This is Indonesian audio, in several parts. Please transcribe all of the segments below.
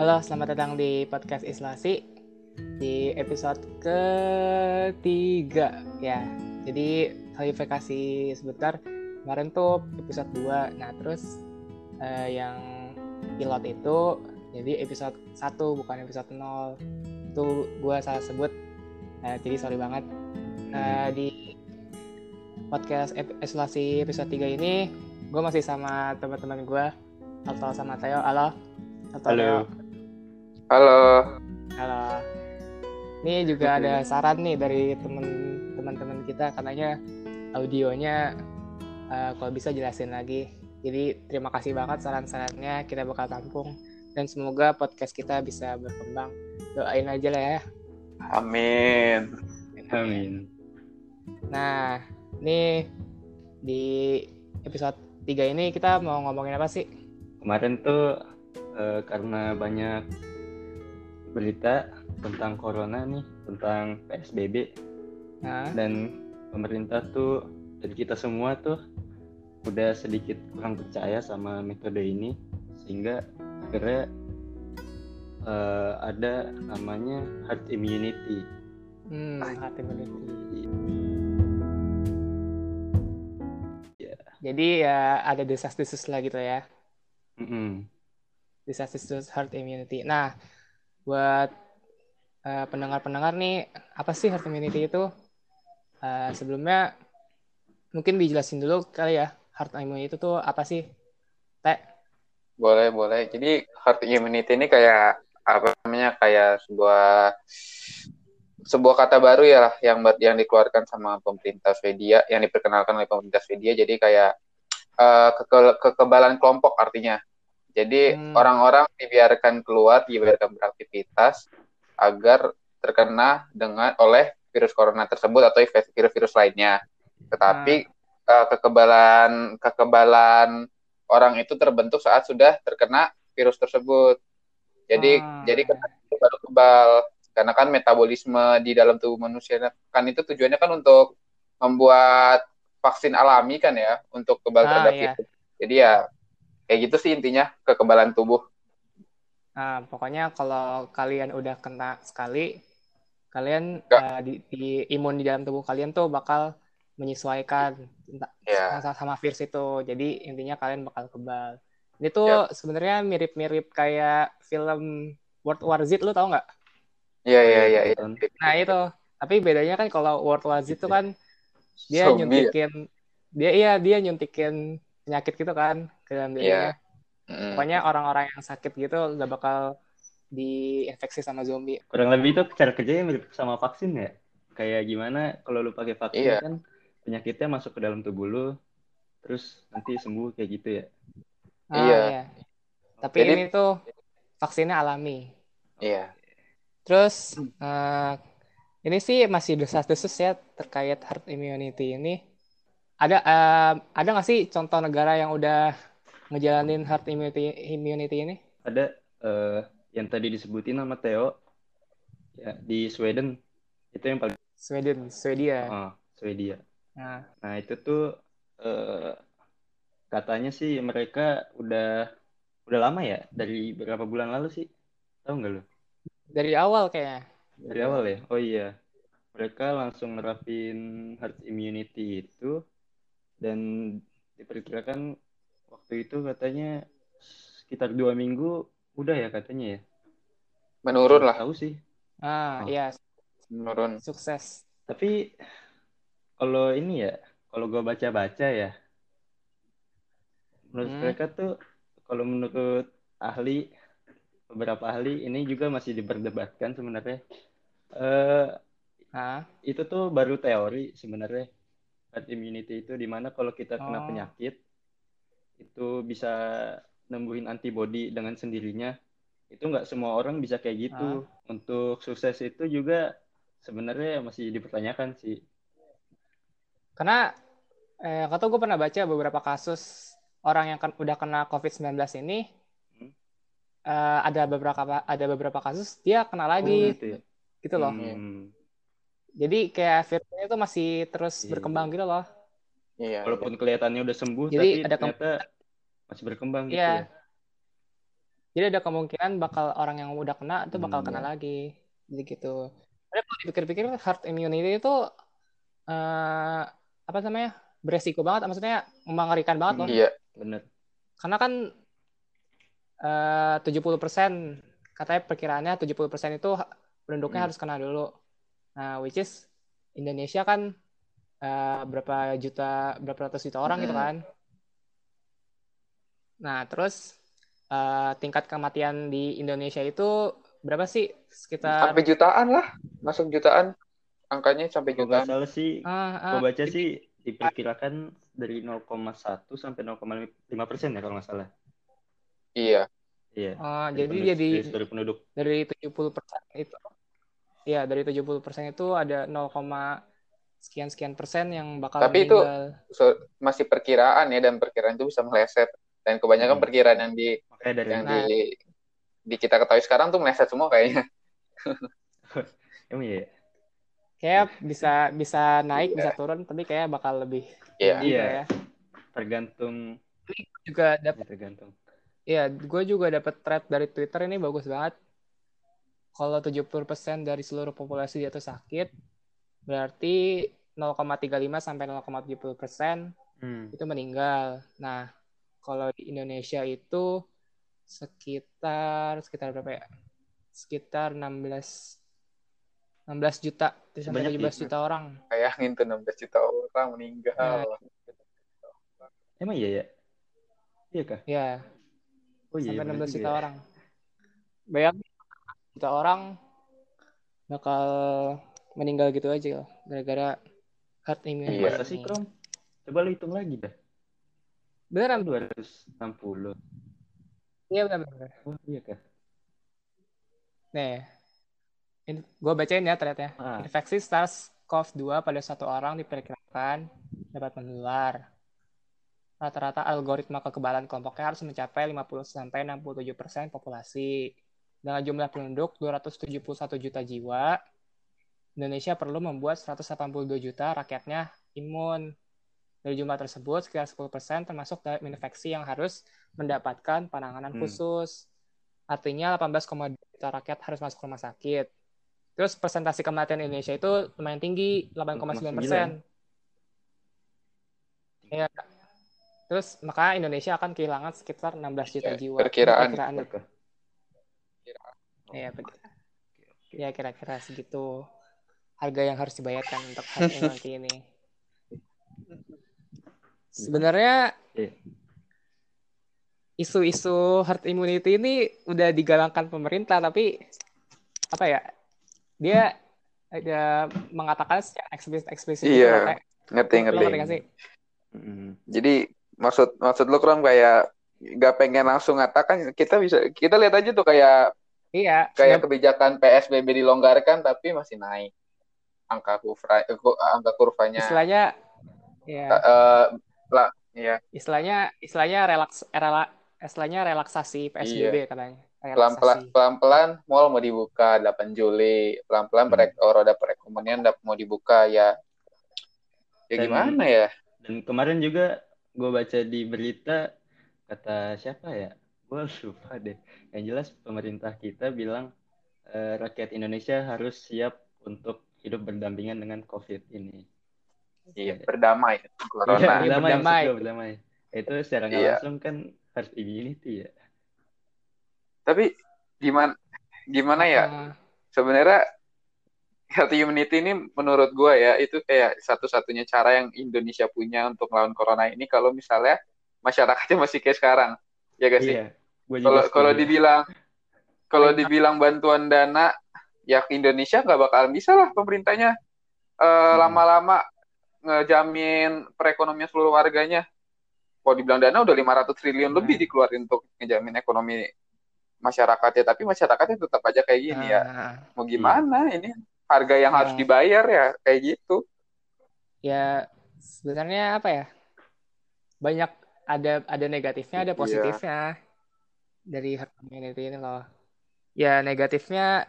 Halo, selamat datang di podcast Islasi di episode ketiga ya. Jadi klarifikasi sebentar kemarin tuh episode 2 Nah, terus eh, yang pilot itu jadi episode 1 bukan episode 0. Itu gue salah sebut. Eh, jadi sorry banget. Eh, di podcast Islasi episode 3 ini gue masih sama teman-teman gue Alto sama Teo. Halo. Alto, Halo. Teo. Halo. Halo. Ini juga ada saran nih dari temen- teman-teman kita katanya audionya eh, kalau bisa jelasin lagi. Jadi terima kasih banget saran-sarannya kita bakal tampung dan semoga podcast kita bisa berkembang. Doain aja lah ya. Amin. Amin. Nah, ini di episode 3 ini kita mau ngomongin apa sih? Kemarin tuh eh, karena banyak berita tentang corona nih, tentang PSBB Nah, dan pemerintah tuh dan kita semua tuh udah sedikit kurang percaya sama metode ini sehingga akhirnya eh, ada namanya herd immunity. hmm, hati immunity. Ya. Jadi ya ada desas-desus lah gitu ya. Mm-mm. Desas-desus herd immunity. Nah, buat eh, pendengar-pendengar nih, apa sih herd immunity itu? Eh, sebelumnya mungkin dijelasin dulu kali ya, herd immunity itu tuh apa sih? Teh, Boleh, boleh. Jadi herd immunity ini kayak apa namanya? Kayak sebuah sebuah kata baru ya lah yang yang dikeluarkan sama pemerintah Swedia, yang diperkenalkan oleh pemerintah Swedia. Jadi kayak eh, keke- kekebalan kelompok artinya. Jadi Hmm. orang-orang dibiarkan keluar, dibiarkan beraktivitas agar terkena dengan oleh virus corona tersebut atau virus-virus lainnya. Tetapi eh, kekebalan kekebalan orang itu terbentuk saat sudah terkena virus tersebut. Jadi Ah. jadi itu baru kebal. Karena kan metabolisme di dalam tubuh manusia kan itu tujuannya kan untuk membuat vaksin alami kan ya untuk kebal Ah, terhadap iya. virus. Jadi ya kayak gitu sih intinya kekebalan tubuh. Nah, pokoknya kalau kalian udah kena sekali, kalian eh, di, di- imun di dalam tubuh kalian tuh bakal menyesuaikan Ya. sama, sama virus itu. Jadi intinya kalian bakal kebal. Ini tuh sebenarnya mirip-mirip kayak film World War Z, lu tau nggak? Iya iya iya. iya. Nonton. Nah itu. Tapi bedanya kan kalau World War Z itu kan dia Zombie ya? nyuntikin, dia iya dia nyuntikin penyakit gitu kan ke dalam dirinya. Mm. Pokoknya orang-orang yang sakit gitu nggak bakal diinfeksi sama zombie. Kurang lebih itu cara kerjanya mirip sama vaksin ya. Kayak gimana kalau lu pakai vaksin Iya. kan penyakitnya masuk ke dalam tubuh lu, terus nanti sembuh kayak gitu ya. Ah, Iya. Tapi Jadi- ini tuh vaksinnya alami. Iya. Terus eh, ini sih masih desas-desus ya terkait herd immunity ini. Ada eh, ada nggak sih contoh negara yang udah ngejalanin herd immunity immunity ini? Ada eh, yang tadi disebutin sama Theo ya di Sweden itu yang paling Sweden, Swedia. ah, Swedia. Nah, Nah itu tuh eh, katanya sih mereka udah udah lama ya dari berapa bulan lalu sih? Tahu nggak lu? dari awal kayaknya. Dari awal ya? Oh iya. Mereka langsung nerapin herd immunity itu dan diperkirakan waktu itu katanya sekitar dua minggu udah ya katanya ya. Menurun lah, Tahu sih. Ah, Oh. iya, menurun. sukses. Tapi kalau ini ya, kalau gua baca-baca ya, menurut Hmm. mereka tuh kalau menurut ahli beberapa ahli ini juga masih diperdebatkan sebenarnya. Eh Ah, itu tuh baru teori sebenarnya herd immunity itu di mana kalau kita kena Oh. penyakit itu bisa nembuhin antibody dengan sendirinya itu nggak semua orang bisa kayak gitu untuk sukses itu juga sebenarnya masih dipertanyakan sih karena eh, kata gue pernah baca beberapa kasus orang yang kan, udah kena COVID-19 ini Hmm. eh, ada beberapa ada beberapa kasus dia kena Oh, lagi gitu ya gitu loh. Hmm. Jadi kayak virusnya itu masih terus Iya. berkembang gitu loh. Iya. walaupun kelihatannya udah sembuh Jadi tapi ada ternyata masih berkembang gitu Iya. ya Jadi ada kemungkinan bakal orang yang udah kena itu bakal Hmm, kena ya. lagi. Jadi gitu. Tapi kalau dipikir-pikir herd immunity itu eh apa namanya? beresiko banget, maksudnya mengerikan banget loh. Iya. bener Karena kan eh 70% katanya perkiraannya 70% itu penduduknya Hmm. harus kena dulu. Nah, which is Indonesia kan eh, berapa juta, berapa ratus juta orang gitu kan. Nah, terus eh, tingkat kematian di Indonesia itu berapa sih? Sekitar Sampai jutaan lah. Masuk jutaan. Angkanya sampai kalau nggak jutaan. salah sih ah, ah, gue baca sih diperkirakan dari 0,1 sampai 0,5 persen ya kalau nggak salah Iya. iya ah, dari jadi penduduk- jadi dari penduduk dari 70% itu ya dari 70% itu ada 0, sekian sekian persen yang bakal Tapi itu-. So, masih perkiraan ya dan perkiraan itu bisa meleset. Dan kebanyakan Hmm. perkiraan yang di makanya dari yang Nah. di di kita ketahui sekarang tuh meleset semua kayaknya. emang iya ya? Kayak bisa bisa naik, Iya. bisa turun, tapi kayak bakal lebih Iya. tinggi Iya. ya. tergantung Juga dapat ya, tergantung Iya, gue juga dapat thread dari Twitter ini bagus banget. Kalau 70% dari seluruh populasi itu sakit, berarti 0,35 sampai 0,70 persen hmm. itu meninggal. Nah, kalau di Indonesia itu sekitar sekitar berapa ya? Sekitar 16 16 juta sampai Sebanyak 17 itu. juta orang. Bayangin tuh 16 juta orang meninggal. emang iya ya iya kah Ya, oh iya sampai bener 16 juga juta ya. orang. Bayangin juta orang bakal meninggal gitu aja loh, gara-gara herd immunity. Iya. masa sih. Krom coba lu hitung lagi dah Beneran? 260 Iya benar-benar. oh iya kah Nih, ini gue bacain ya threadnya. ah Infeksi SARS-CoV-2 pada satu orang diperkirakan dapat menular. Rata-rata algoritma kekebalan kelompoknya harus mencapai 50-67% populasi. Dengan jumlah penduduk 271 juta jiwa, Indonesia perlu membuat 182 juta rakyatnya imun. Dari jumlah tersebut, sekitar 10% termasuk dalam infeksi yang harus mendapatkan penanganan Hmm. khusus. Artinya 18,2 juta rakyat harus masuk rumah sakit. Terus presentasi kematian Indonesia itu lumayan tinggi, 8,9 persen. Ya. Terus maka Indonesia akan kehilangan sekitar 16 juta Ya, jiwa. perkiraan. Perkiraan. Iya? Ya, per- ya kira-kira segitu harga yang harus dibayarkan untuk herd immunity ini. Sebenarnya Iya. isu-isu herd immunity ini udah digalangkan pemerintah, tapi apa ya? Dia ada mengatakan secara eksplisit eksplisit Iya, Ngerti ngerti. ngerti sih? Mm. Jadi maksud maksud lu Kram kayak nggak pengen langsung ngatakan kita bisa kita lihat aja tuh kayak Iya, kayak kebijakan PSBB dilonggarkan tapi masih naik. Angka kurva eh, angka kurvanya. Istilahnya ya. Eh, lah ya istilahnya istilahnya relaks rela, istilahnya relaksasi PSBB katanya. Pelan pelan relaksasi. pelan pelan mall mau dibuka 8 Juli. Pelan pelan Hmm. perek oh, roda perekonomian dap- mau dibuka ya. Ya Dan- gimana ya? Dan kemarin juga gue baca di berita kata siapa ya? Gue lupa deh. Yang jelas pemerintah kita bilang eh, rakyat Indonesia harus siap untuk hidup berdampingan dengan COVID ini. iya berdamai Iya, corona Iya, berdamai, berdamai. gua, berdamai. Itu secara nggak Iya. langsung kan herd immunity ya. tapi gimana gimana ya Ah, sebenarnya herd immunity ini menurut gua ya itu kayak satu-satunya cara yang Indonesia punya untuk melawan corona ini kalau misalnya masyarakatnya masih kayak sekarang ya gak sih Iya. Kalau kalau dibilang kalau dibilang bantuan dana ya Indonesia nggak bakalan bisa lah pemerintahnya eh, Hmm. lama-lama ngejamin perekonomian seluruh warganya. Kalau dibilang dana udah 500 triliun lebih Hmm. dikeluarin untuk ngejamin ekonomi masyarakatnya tapi masyarakatnya tetap aja kayak gini ya. Ah, mau gimana ini? Harga yang harus Ya. dibayar ya kayak gitu. Ya sebenarnya apa ya? Banyak ada ada negatifnya ada Iya. positifnya dari herd immunity ini loh ya negatifnya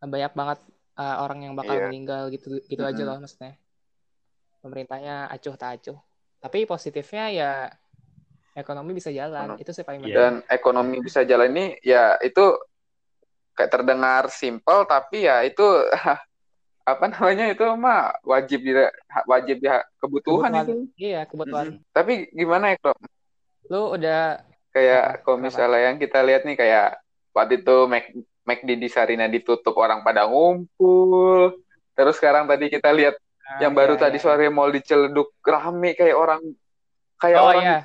banyak banget uh, orang yang bakal Iya. meninggal gitu gitu aja Mm-mm. loh maksudnya pemerintahnya acuh tak acuh tapi positifnya ya ekonomi bisa jalan Ekonomi. itu sih paling penting dan ekonomi bisa jalan ini ya itu kayak terdengar simpel tapi ya itu apa namanya itu mah wajib di wajib di kebutuhan, itu. iya kebutuhan Mm-mm. Tapi gimana ya lu udah kayak kalau misalnya yang kita lihat nih kayak waktu itu Mac McD di Sarina ditutup orang pada ngumpul. Terus sekarang tadi kita lihat ah, yang baru iya, tadi iya. sore mall diceleduk rame kayak orang kayak oh orang iya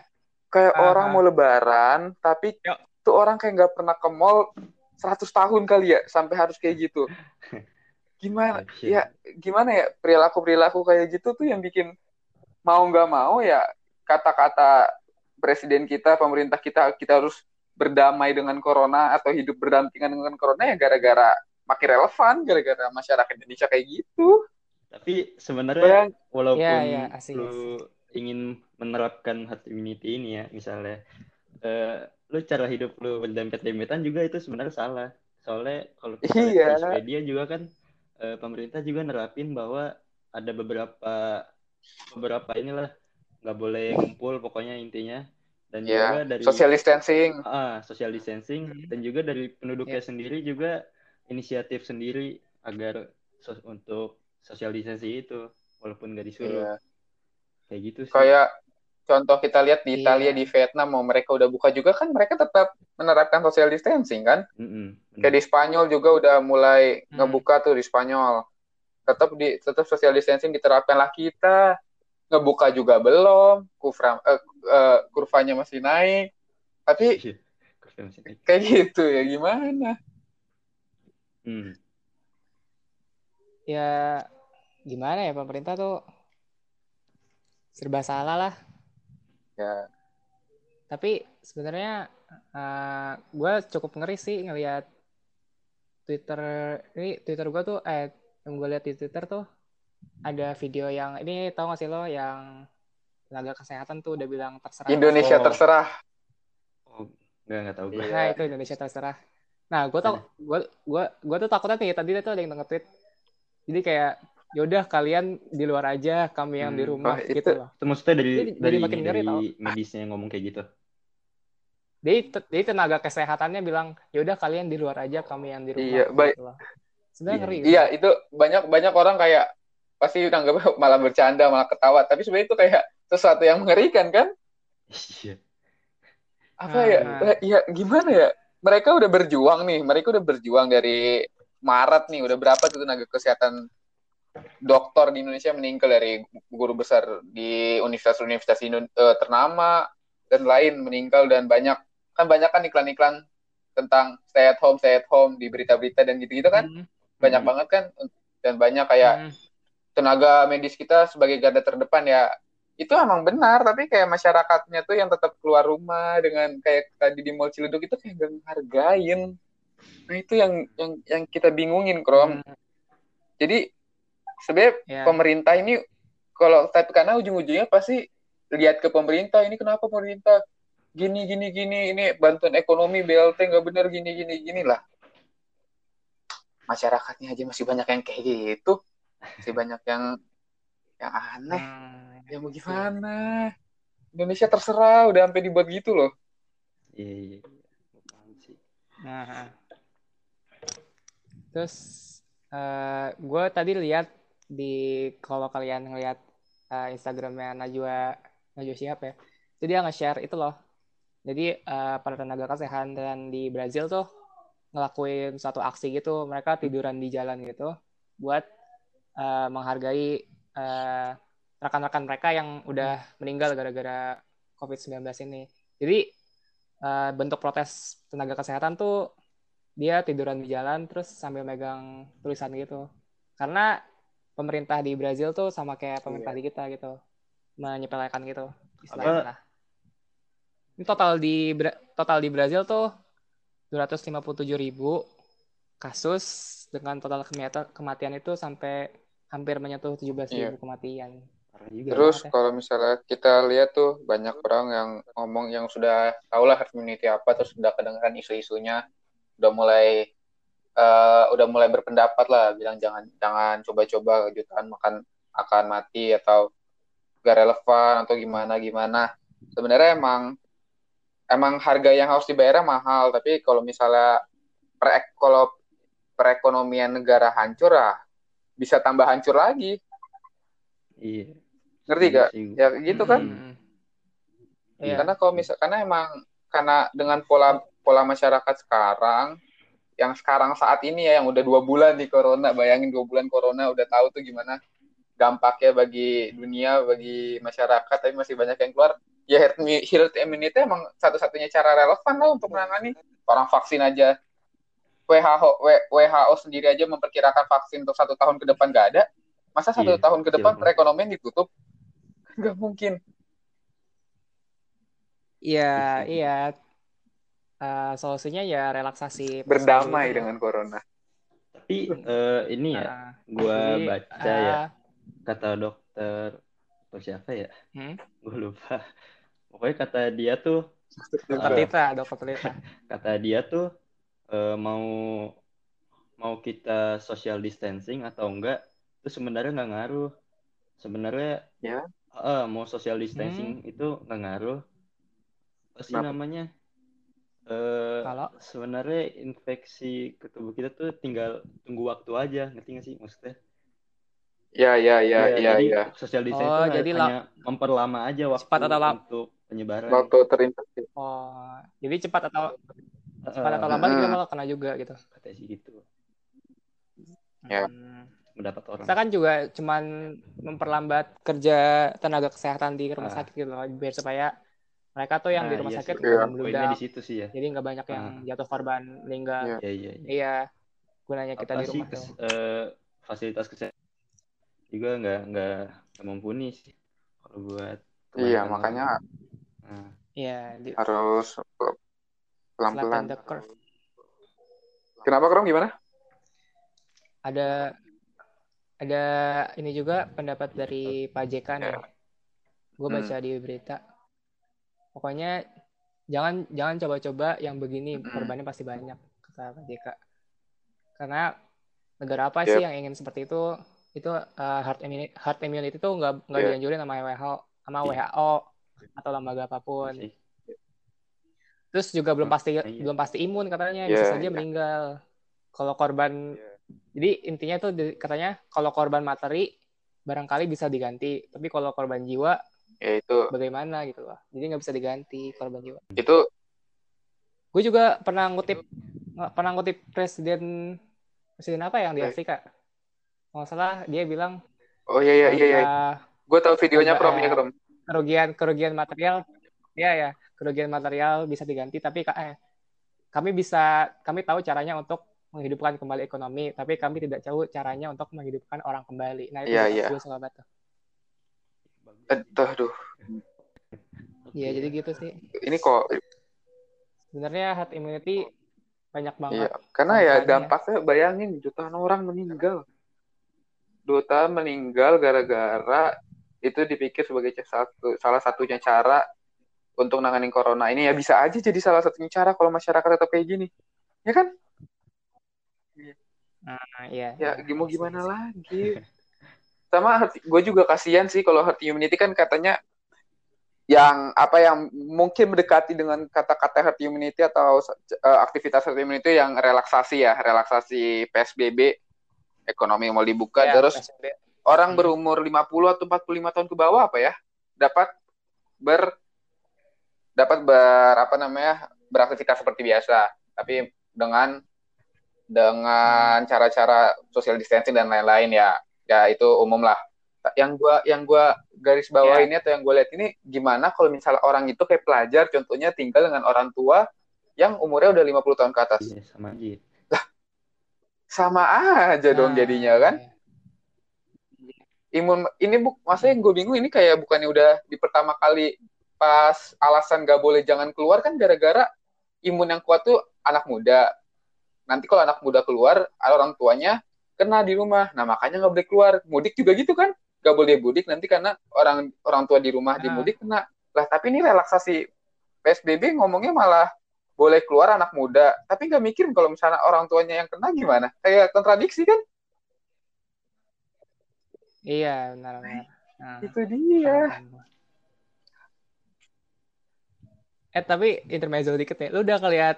kayak Ah, orang ah. mau lebaran tapi Yuk. tuh orang kayak nggak pernah ke mall 100 tahun kali ya sampai harus kayak gitu. Gimana? Ya gimana ya perilaku-perilaku kayak gitu tuh yang bikin mau nggak mau ya kata-kata presiden kita, pemerintah kita kita harus berdamai dengan corona atau hidup berdampingan dengan corona ya gara-gara makin relevan gara-gara masyarakat Indonesia kayak gitu. Tapi sebenarnya Bayang, walaupun Iya, iya, asik, lu ingin menerapkan herd immunity ini ya, misalnya, eh, lu cara hidup lu berdempet-dempetan juga itu sebenarnya salah. Soalnya kalau kita lihat Iya. di Swedia juga kan, eh, pemerintah juga nerapin bahwa ada beberapa beberapa inilah nggak boleh ngumpul pokoknya intinya dan ya juga dari social distancing. ah social distancing Hmm. dan juga dari penduduknya Iya. sendiri juga inisiatif sendiri agar sos- untuk social distancing itu walaupun nggak disuruh Iya. kayak gitu sih Kayak contoh kita lihat di Iya. Italia, di Vietnam, mau mereka udah buka juga kan mereka tetap menerapkan social distancing kan? Mm-mm, benar. Kayak di Spanyol juga udah mulai Hmm. ngebuka tuh di Spanyol. Tetap di tetap social distancing diterapkan lah kita. Ngebuka juga belum, kurva eh, eh, kurvanya masih naik. Tapi Iya, kurva masih naik. kayak gitu ya gimana? Hmm, ya gimana ya pemerintah tuh serba salah lah Ya, tapi sebenarnya gue cukup ngeri sih ngelihat Twitter ini Twitter gue tuh eh yang gue lihat di Twitter tuh ada video yang ini tau gak sih lo yang tenaga kesehatan tuh udah bilang terserah Indonesia Oh. terserah. oh nggak nggak tahu gue. Nah itu Indonesia terserah. Nah gue tau gue gue gue tuh takutnya nih tadi tuh ada yang nge-tweet. Jadi kayak yaudah kalian di luar aja, kami yang di Hmm. rumah Wah, gitu itu- loh. itu maksudnya dari Jadi- dari makin dari tau. medisnya yang ngomong kayak gitu Jadi, te- jadi tenaga kesehatannya bilang yaudah kalian di luar aja, kami yang di rumah. Iya, baik. gitu loh. Sebenarnya Iya. ngeri. Iya, itu banyak banyak orang kayak pasti nganggap malah bercanda, malah ketawa. Tapi sebenarnya itu kayak sesuatu yang mengerikan kan? iya Apa ya? Eh, Ya gimana ya? Mereka udah berjuang nih, mereka udah berjuang dari Maret nih, udah berapa tuh tenaga kesehatan dokter di Indonesia meninggal dari guru besar di universitas-universitas eh, ternama dan lain meninggal dan banyak kan banyak kan iklan-iklan tentang stay at home, stay at home di berita-berita dan gitu-gitu kan Hmm, banyak Hmm. banget kan dan banyak kayak hmm. Tenaga medis kita sebagai garda terdepan ya itu emang benar. Tapi kayak masyarakatnya tuh yang tetap keluar rumah dengan kayak tadi di Mall Ciledug itu kayak gak ngehargain. Nah itu yang yang yang kita bingungin Krom. Hmm, jadi sebenarnya ya. pemerintah ini kalau tapi karena ujung-ujungnya pasti lihat ke pemerintah ini kenapa pemerintah? Gini gini gini ini bantuan ekonomi BLT nggak benar gini gini gini lah. Masyarakatnya aja masih banyak yang kayak gitu masih banyak yang yang aneh. Hmm, ya mau gimana? Indonesia terserah udah sampai dibuat gitu loh. Iya iya sih? Nah, terus gue tadi lihat di kalau kalian ngeliat eh, Instagramnya Najwa Najwa siap ya, jadi dia nge-share itu loh. Jadi eh, para tenaga kesehatan di Brazil tuh ngelakuin suatu aksi gitu, mereka tiduran di jalan gitu buat eh, menghargai eh, rekan-rekan mereka yang udah meninggal gara-gara COVID-19 ini. Jadi eh, bentuk protes tenaga kesehatan tuh dia tiduran di jalan terus sambil megang tulisan gitu. Karena pemerintah di Brazil tuh sama kayak pemerintah di kita gitu. Menyepelekan gitu istilahnya. Ini total di total di Brazil tuh 257 ribu kasus dengan total kematian, kematian itu sampai hampir menyentuh 17 ribu Iya. kematian. juga terus banget ya. kalau misalnya kita lihat tuh banyak orang yang ngomong yang sudah tahu lah herd immunity apa terus sudah kedengeran isu-isunya udah mulai eh, udah mulai berpendapat lah bilang jangan jangan coba-coba jutaan makan akan mati atau gak relevan atau gimana gimana sebenarnya emang emang harga yang harus dibayar mahal tapi kalau misalnya per kalau perekonomian negara hancur ah bisa tambah hancur lagi. Iya. Ngerti Iya gak ya gitu kan? Hmm. Iya. karena kalau misal karena emang karena dengan pola pola masyarakat sekarang yang sekarang saat ini ya yang udah dua bulan di corona bayangin dua bulan corona udah tahu tuh gimana dampaknya bagi dunia bagi masyarakat tapi masih banyak yang keluar. Ya herd immunity emang satu-satunya cara relevan lah untuk menangani. Orang vaksin aja WHO WHO sendiri aja memperkirakan vaksin untuk satu tahun ke depan gak ada masa satu Iya, tahun ke depan kecil. perekonomian ditutup nggak mungkin Iya, iya. Eh, solusinya ya relaksasi berdamai PSBB itu. dengan corona tapi eh, ini ya Nah, gua jadi, baca eh, ya kata dokter atau siapa ya hmm? gue lupa pokoknya kata dia tuh Dokter eh, Tita, dokter Tita. kata dia tuh eh, mau mau kita social distancing atau enggak itu sebenarnya nggak ngaruh. Sebenarnya Ya. eh, mau social distancing itu nggak ngaruh. Apa sih Kenapa? namanya? Eh Kalau? sebenarnya infeksi ke tubuh kita tuh tinggal tunggu waktu aja ngerti nggak sih maksudnya? Ya ya ya Iya, ya jadi ya. social distancing Oh, itu jadi hanya memperlama aja waktu Cepat atau untuk penyebaran. Waktu terinfeksi. Oh, jadi cepat atau Cepat atau lambat kita bakal kena juga gitu. katanya sih gitu Ya. Hmm. mendapat orang Kita kan juga cuman memperlambat kerja tenaga kesehatan di rumah Ah. sakit gitu loh, biar supaya mereka tuh yang di Nah, rumah iya sakit. Iya. membludak. di situ sih ya Jadi nggak banyak yang Ah. jatuh korban meninggal. Iya. iya iya iya. Iya, gunanya kita apa di rumah kes- tuh. eh, fasilitas kesehatan juga nggak nggak mumpuni sih kalau buat iya makanya. Nah, Iya, di, harus pelan pelan flatten the curve. kenapa krom gimana Ada ada ini juga pendapat dari Pak JK nih. Ya. Gue Hmm. baca di berita. Pokoknya jangan jangan coba-coba yang begini Hmm. korbannya pasti banyak kata Pak JK. Karena negara apa sih Yep. yang ingin seperti itu? Itu uh, herd immunity, herd immunity itu nggak nggak Iya. dianjurin sama WHO sama. WHO atau lembaga apa pun. Terus juga belum pasti Iya. belum pasti imun katanya, Iya, bisa saja iya. meninggal. Kalau korban jadi intinya tuh katanya kalau korban materi barangkali bisa diganti, tapi kalau korban jiwa ya itu bagaimana gitu loh. Jadi nggak bisa diganti korban jiwa. itu Gue juga pernah ngutip pernah ngutip presiden presiden apa yang di Eh. Afrika? Kalau salah dia bilang oh iya iya iya iya gue tahu videonya prom ya krom kerugian kerugian material ya ya. Kerugian material bisa diganti tapi eh, kami bisa kami tahu caranya untuk menghidupkan kembali ekonomi tapi kami tidak tahu caranya untuk menghidupkan orang kembali. Nah itu Iya, juga iya. gue suka banget tuh. Aduh, aduh Iya jadi gitu sih. Ini kok sebenarnya herd immunity banyak iya banget karena ya dampaknya bayangin jutaan orang meninggal. Jutaan meninggal gara-gara itu dipikir sebagai salah satunya cara untuk nanganin corona ini ya bisa aja jadi salah satunya cara kalau masyarakat tetap kayak gini ya kan nah, iya ya iya. mau gimana lagi sama gue juga kasihan sih kalau herd immunity kan katanya yang apa yang mungkin mendekati dengan kata-kata herd immunity atau eh, aktivitas herd immunity yang relaksasi ya relaksasi PSBB ekonomi mau dibuka Ya, terus PSBB. orang Hmm. berumur 50 atau 45 tahun ke bawah apa ya dapat ber dapat ber apa namanya beraktivitas seperti biasa tapi dengan dengan cara-cara social distancing dan lain-lain ya ya itu umum lah yang gua yang gua garis bawah Ya. ini atau yang gue lihat ini gimana kalau misalnya orang itu kayak pelajar contohnya tinggal dengan orang tua yang umurnya udah 50 tahun ke atas Iya, sama aja. sama aja dong Nah, jadinya kan iya. imun ini bu maksudnya yang gue bingung ini kayak bukannya udah di pertama kali pas alasan gak boleh jangan keluar kan gara-gara imun yang kuat tuh anak muda. Nanti kalau anak muda keluar orang tuanya kena di rumah. Nah makanya nggak boleh keluar. Mudik juga gitu kan? Gak boleh mudik nanti karena orang orang tua di rumah di Ah. mudik kena. Lah tapi ini relaksasi psbb ngomongnya malah boleh keluar anak muda. Tapi nggak mikirin kalau misalnya orang tuanya yang kena gimana? Kayak kontradiksi kan? Iya benar benar. Nah, itu dia. Paham, eh tapi intermezzo dikit ya. Lu udah ngeliat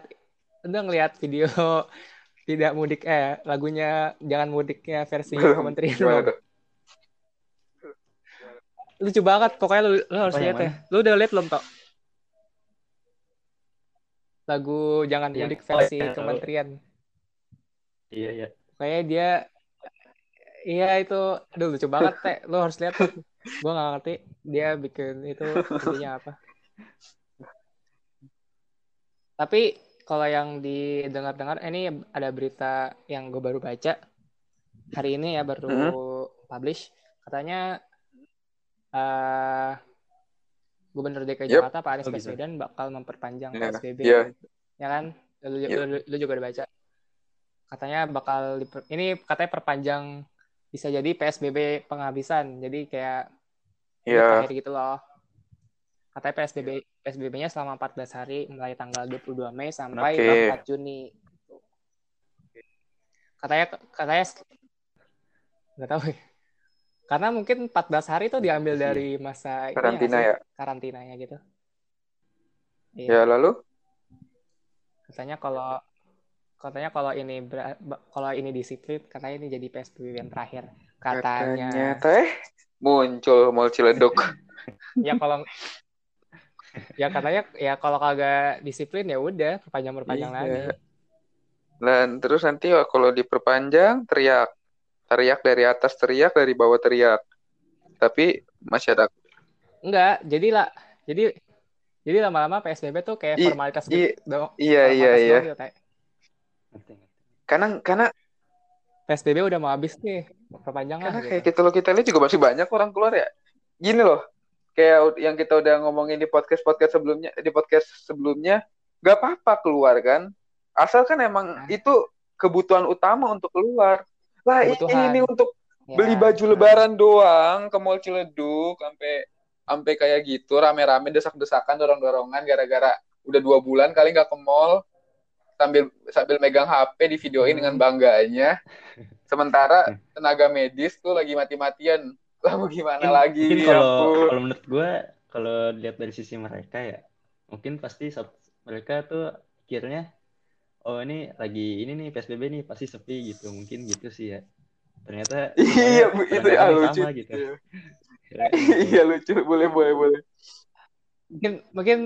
udah ngeliat video tidak mudik eh lagunya jangan mudiknya versi Belum. kementerian belum? tuh? lucu banget pokoknya lu, lu harus lihat ya lu udah lihat belum tok lagu jangan Yang- mudik oh, versi tahu. kementerian Iya iya. kayak dia iya itu aduh lucu banget teh lu harus lihat gua nggak ngerti dia bikin itu intinya apa tapi kalau yang didengar-dengar eh, ini ada berita yang gue baru baca hari ini ya baru Mhm. publish katanya eh Gubernur DKI Yep. Jakarta Pak Anies Oh, gitu. Baswedan bakal memperpanjang Iya, PSBB iya. ya kan lu, Yep. lu, lu juga udah baca katanya bakal diper- ini katanya perpanjang bisa jadi PSBB penghabisan jadi kayak Iya. terakhir gitu loh katanya PSBB PSBB-nya selama 14 hari mulai tanggal 22 Mei sampai Oke. 4 Juni katanya katanya nggak tahu ya. karena mungkin 14 hari itu diambil Iya. dari masa Karantina ya. sih? karantinanya gitu Iya. Ya lalu? katanya kalau katanya kalau ini kalau ini disiplin katanya ini jadi PSBB yang terakhir katanya Katanya teh muncul Mall Ciledug. ya kalau ya katanya ya kalau kagak disiplin ya udah perpanjang perpanjang Iya. lagi Dan terus nanti kalau diperpanjang teriak. Teriak dari atas teriak, dari bawah teriak. Tapi masyarakat enggak jadi lah jadi jadi lama-lama PSBB tuh kayak I- formalitas i- gitu dong iya iya formalitas iya. doang gitu. Karena karena PSBB udah mau habis nih perpanjang lah karena gitu. kayak kita lo kita lihat juga masih banyak orang keluar ya. Gini loh. Kayak yang kita udah ngomongin di podcast podcast sebelumnya di podcast sebelumnya nggak apa-apa keluar kan. Asal kan emang Nah. itu kebutuhan utama untuk keluar. Lah Kebutuhan. ini untuk Ya, beli baju nah. lebaran doang ke mall Ciledug sampai sampai kayak gitu rame-rame desak-desakan dorong-dorongan gara-gara udah dua bulan kali nggak ke mall sambil sambil megang HP di videoin Hmm. dengan bangganya sementara tenaga medis tuh lagi mati-matian lah mau gimana Mungkin- lagi? Mungkin ya kalau ampun. kalau menurut gue kalau lihat dari sisi mereka ya mungkin pasti mereka tuh pikirnya oh ini lagi ini nih PSBB nih pasti sepi gitu. Mungkin gitu sih ya. Ternyata iya itu dasarnya lucu sama gitu. Iya lucu. Boleh boleh boleh. Mungkin mungkin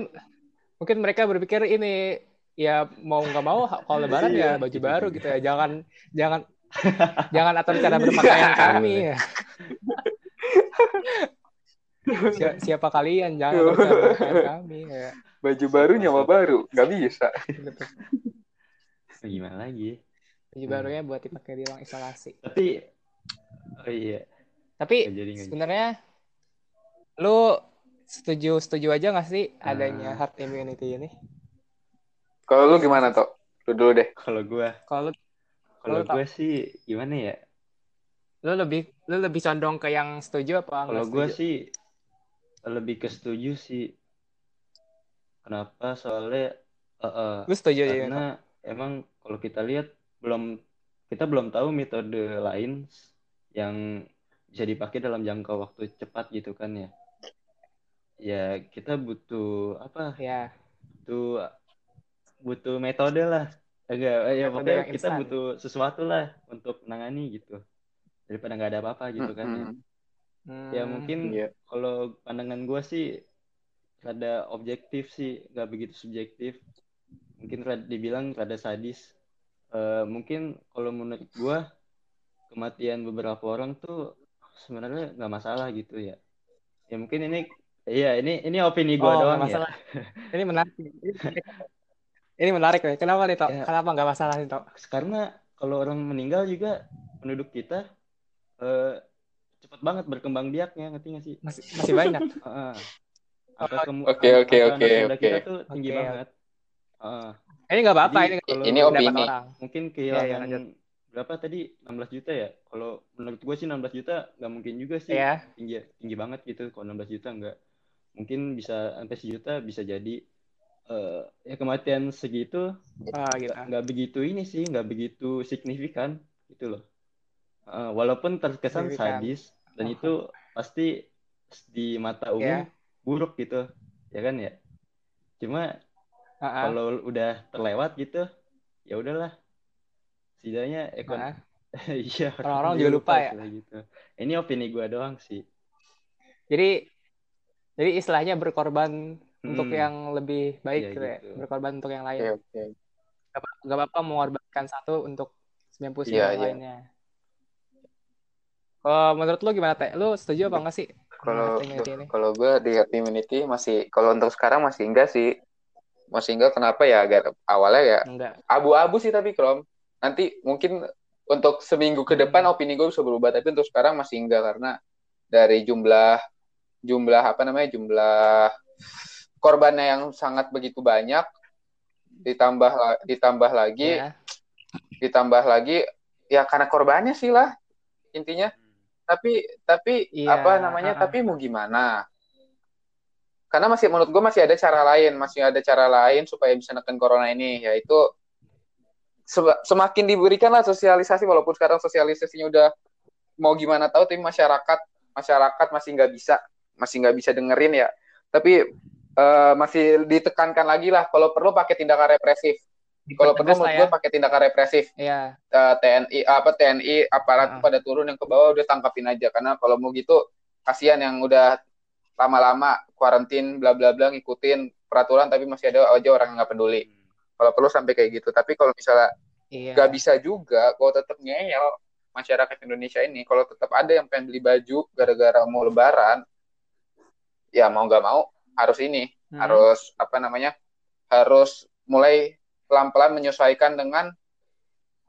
mungkin mereka berpikir ini ya mau nggak mau kalau lebaran Iya. ya baju baru gitu ya. Jangan jangan jangan atur cara berpakaian kami ya siapa kalian? Jangan berpakaian kami ya baju baru nyawa baru. Nggak bisa. Gitu. gimana lagi? Baju barunya buat dipakai di ruang isolasi. Tapi oh iya. Tapi sebenarnya lu setuju setuju aja nggak sih adanya Ah. herd immunity ini? Kalau lu gimana toh lu dulu deh. Kalau gue kalau kalau gue sih gimana ya? Lu lebih lu lebih condong ke yang setuju apa Kalau gue sih lebih ke setuju sih. Kenapa? Soalnya eh, eh, lu setuju ya karena emang kalau kita lihat belum kita belum tahu metode lain yang bisa dipakai dalam jangka waktu cepat gitu kan ya. Ya kita butuh apa? ya Butuh butuh metode lah. Agak ya pokoknya kita instan. butuh sesuatu lah untuk menangani gitu. Daripada nggak ada apa-apa gitu kan ya. Mm-mm. Ya Hmm, mungkin Iya. kalau pandangan gue sih rada objektif sih, nggak begitu subjektif. Mungkin rada, dibilang rada sadis. Eh, mungkin kalau menurut gue kematian beberapa orang tuh sebenarnya nggak masalah gitu ya. Ya mungkin ini, iya ini ini opini gue oh, doang ya. masalah ini menarik ini menarik ya kenapa nih Tok? Ya. kenapa nggak masalah nih Tok? Karena kalau orang meninggal juga penduduk kita eh, cepat banget berkembang biaknya, ngerti nggak sih? masih masih banyak Oke, oke, oke, oke. kita tuh tinggi Oke. banget. Heeh. ini nggak apa-apa Jadi ini kalau Ini opini. orang mungkin Iya, iya, kehilangan lanjut. berapa tadi 16 juta ya? Kalau menurut gue sih 16 juta nggak mungkin juga sih ya tinggi tinggi banget gitu. Kalau 16 juta nggak mungkin bisa sampai sejuta bisa jadi eh ya kematian segitu gitu nggak nggak begitu ini sih nggak begitu signifikan gitu loh. Heeh, walaupun terkesan sadis dan Oh. itu pasti di mata umum Ya. buruk gitu ya kan ya cuma Ah, ah. kalau udah terlewat gitu ya udahlah setidaknya ekon Ah. iya Orang-orang juga lupa ya? istilah gitu ini opini gue doang sih Jadi jadi istilahnya berkorban untuk Hmm. yang lebih baik Iya, gitu ya. gitu. Berkorban untuk yang lain. oke. Gak, apa- gak apa-apa mengorbankan satu untuk 99 Iya, yang iya. lainnya. Kalau menurut lu gimana, Teh? Lu setuju apa enggak sih? Kalau kalau gue di herd immunity masih kalau untuk sekarang masih enggak sih. Masih enggak kenapa ya? Agak awalnya ya abu-abu sih tapi Krom. Nanti mungkin untuk seminggu ke depan opini gue bisa berubah tapi untuk sekarang masih enggak karena dari jumlah jumlah apa namanya jumlah korbannya yang sangat begitu banyak ditambah ditambah lagi Ya. ditambah lagi ya karena korbannya sih lah intinya tapi tapi Iya, apa namanya uh-uh. tapi mau gimana? Karena masih menurut gue masih ada cara lain masih ada cara lain supaya bisa neken corona ini yaitu se- semakin diberikanlah sosialisasi walaupun sekarang sosialisasinya udah mau gimana tahu tapi masyarakat masyarakat masih nggak bisa masih nggak bisa dengerin ya. Tapi eh, masih ditekankan lagi lah kalau perlu pakai tindakan represif kalau perlu menurut ya. gue pakai tindakan represif Iya. eh, TNI apa TNI aparat Ah. pada turun yang ke bawah udah tangkapin aja karena kalau mau gitu kasihan yang udah lama-lama kuarantin bla bla bla ngikutin peraturan tapi masih ada aja orang yang nggak peduli kalau perlu sampai kayak gitu tapi kalau misalnya Iya. nggak bisa juga kalau tetap ngeyel masyarakat Indonesia ini kalau tetap ada yang pengen beli baju gara-gara mau lebaran ya mau nggak mau harus ini Hmm. harus apa namanya harus mulai pelan-pelan menyesuaikan dengan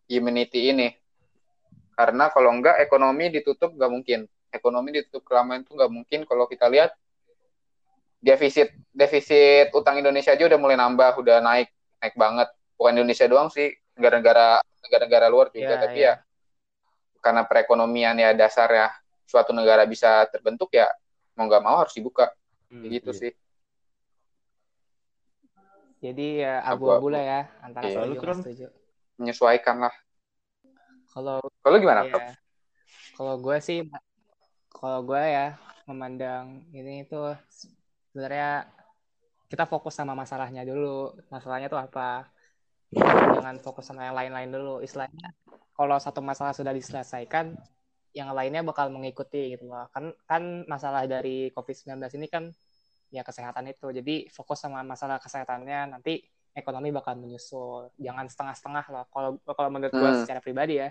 immunity ini. Karena kalau enggak ekonomi ditutup nggak mungkin. Ekonomi ditutup kelamaan itu nggak mungkin. Kalau kita lihat defisit defisit utang Indonesia aja udah mulai nambah udah naik naik banget. Bukan Indonesia doang sih negara-negara negara-negara luar juga. Iya, tapi iya. ya karena perekonomian ya dasarnya suatu negara bisa terbentuk ya mau nggak mau harus dibuka. Hmm, gitu iya. sih Jadi ya Abu-abu. lah ya antara Iya. setuju setuju. menyesuaikan lah Kalau kalau gimana ya, kalau gue sih, kalau gue ya memandang ini tuh sebenarnya kita fokus sama masalahnya dulu. Masalahnya tuh apa? Jangan fokus sama yang lain-lain dulu. Istilahnya kalau satu masalah sudah diselesaikan, yang lainnya bakal mengikuti gitu loh. Kan kan masalah dari COVID-19 ini kan ya kesehatan itu. Jadi fokus sama masalah kesehatannya nanti ekonomi bakal menyusul. Jangan setengah-setengah loh. Kalau kalau menurut gue Hmm. secara pribadi ya.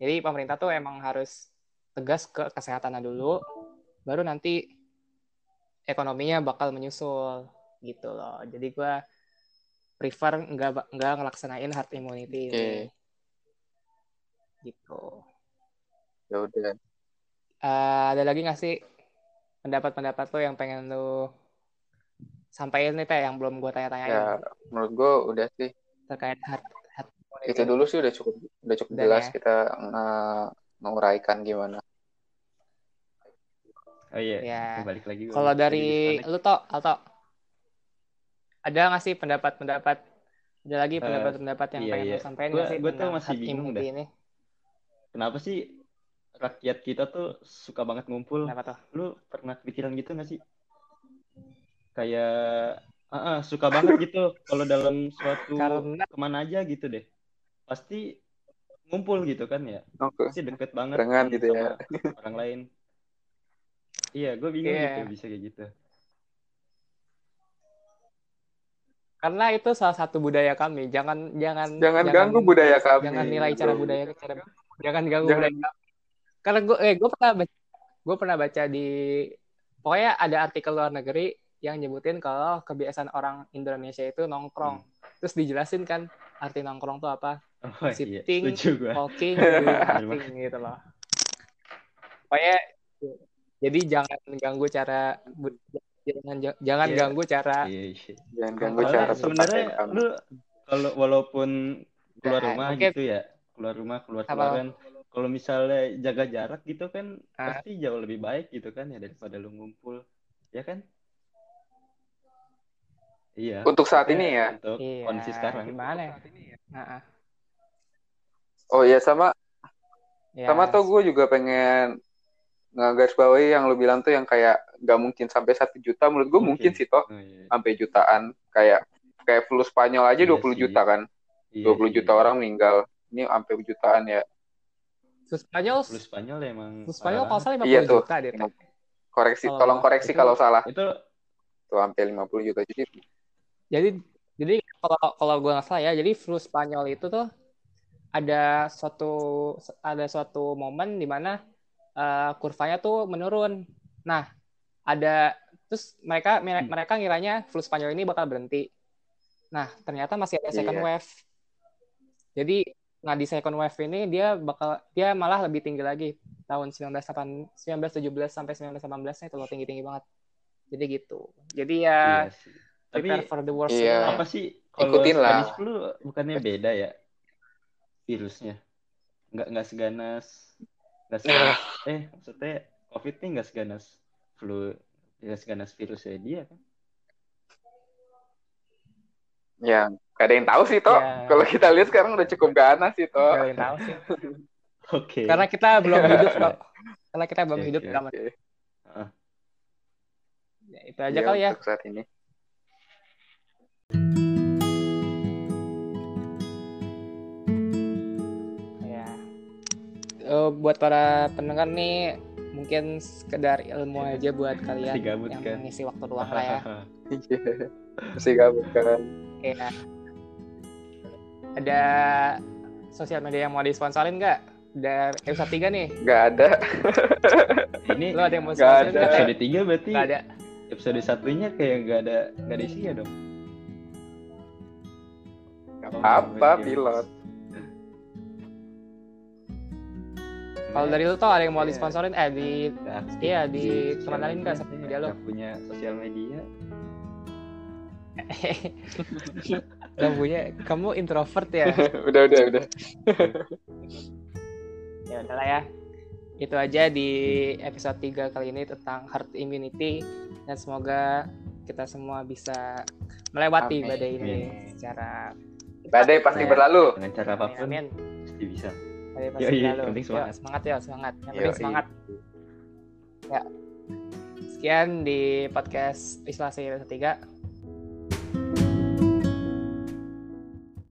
Jadi pemerintah tuh emang harus tegas ke kesehatannya dulu, baru nanti ekonominya bakal menyusul gitu loh. Jadi gue prefer nggak nggak ngelaksanain herd immunity ini. Oke. Gitu. ya udah Eh, ada lagi nggak sih pendapat-pendapat lo yang pengen lo sampaikan nih teh yang belum gue tanya-tanyain ya menurut gue udah sih terkait herd immunity. itu dulu sih udah cukup udah cukup Udah jelas ya. kita nge- menguraikan gimana oh iya Ya. balik lagi gua. Kalau dari lu toh, Alto, ada nggak sih pendapat-pendapat, ada lagi Eh, pendapat-pendapat yang iya, pengen iya. sampaikan Gua- nggak sih gua tuh masih bingung dah. ini? kenapa sih rakyat kita tuh suka banget ngumpul Kenapa tuh? lu pernah kepikiran gitu gak sih kayak ah ah, suka banget gitu kalau dalam suatu Karena ke mana aja gitu deh. Pasti ngumpul gitu kan ya. Oke. Pasti deket banget Barengan kan gitu ya. orang lain. Iya gue bingung Iya. gitu bisa kayak gitu. Karena itu salah satu budaya kami. Jangan jangan jangan ganggu budaya kami. jangan nilai cara budaya cara jangan ganggu Jangan- budaya kami. Karena gue eh gue pernah baca, gue pernah baca di pokoknya ada artikel luar negeri yang nyebutin kalau kebiasaan orang Indonesia itu nongkrong. Terus dijelasin kan arti nongkrong tuh apa? oh, iya. Gue talking, doing nothing gitu loh. Pokoknya jadi jangan ganggu cara jangan jangan Iya. ganggu cara iya, iya. jangan ganggu Soalnya cara sebenarnya lu kalau walaupun keluar Nah, rumah mungkin- gitu ya keluar rumah keluar Apa? keluaran kalau misalnya jaga jarak gitu kan Ah. pasti jauh lebih baik gitu kan ya daripada lu ngumpul ya kan iya Untuk saat ini ya? untuk Iya, kondisi sekarang Gimana ya? Ah. oh iya sama Ya, sama tuh gue juga pengen ngegaris bawahi yang lu bilang tuh yang kayak nggak mungkin sampai satu juta menurut gue mungkin Mungkin. sih toh Oh, iya. sampai jutaan kayak kayak flu Spanyol aja Iya 20 sih. juta kan Iya 20 sih. juta orang meninggal ini sampai jutaan ya Flu Spanyol, Flu Spanyol emang flu Spanyol kalau salah 50 Iya tuh. juta deh. Koreksi Kalau tolong koreksi itu- kalau salah. Itu tuh sampai 50 juta jadi Jadi jadi kalau kalau gue nggak salah ya, jadi flu Spanyol itu tuh ada suatu ada suatu momen di mana eh, kurvanya tuh menurun. Nah, ada terus mereka Hmm. mereka ngiranya flu Spanyol ini bakal berhenti. Nah, ternyata masih ada second Iya. wave. Jadi nah di second wave ini dia bakal dia malah lebih tinggi lagi tahun 1908 1917 sampai 1918 itu loh tinggi-tinggi banget. Jadi gitu. Jadi ya iya sih. Tapi prepare for the worst Iya. lah. apa sih kalau Ikutin lah. Spanish flu bukannya beda ya virusnya? Nggak nggak seganas nggak seganas eh maksudnya COVID ini nggak seganas flu nggak seganas virusnya dia kan? ya gak ada yang tahu sih toh Ya. kalau kita lihat sekarang udah cukup ganas sih toh Gak ada yang tahu sih. Oke. Karena kita belum hidup kok. Karena kita belum Oke, hidup oke. zaman. Oke. Ya, itu aja Iya, kali ya. untuk saat ini Ya. Eh, buat para pendengar nih mungkin sekedar ilmu aja buat kalian Masih gabut yang kan? mengisi waktu luang lah ya. Iya. masih gabut kan Iya. Ada sosial media yang mau disponsorin nggak? Udah episode 3 nih. nggak ada Ini Lo ada yang mau sponsorin ada. episode 3 berarti Nggak ada. episode satunya kayak nggak ada nggak ada isinya dong. Apa pilot Kalau dari lu tuh ada yang mau Iya. disponsorin? Eh di aktif Iya, di sosial kemanalin nggak media. sosial media lo? Nggak punya sosial media. Gak punya. Kamu introvert ya? udah udah udah ya udahlah ya itu aja di episode 3 kali ini tentang herd immunity dan semoga kita semua bisa melewati Amin. badai ini secara badai pasti Ya. berlalu Dengan cara amin, apa pun amin. pasti bisa. Badai pasti Yoi, berlalu. penting semangat. semangat ya semangat yang penting semangat sekian di podcast isolasi 3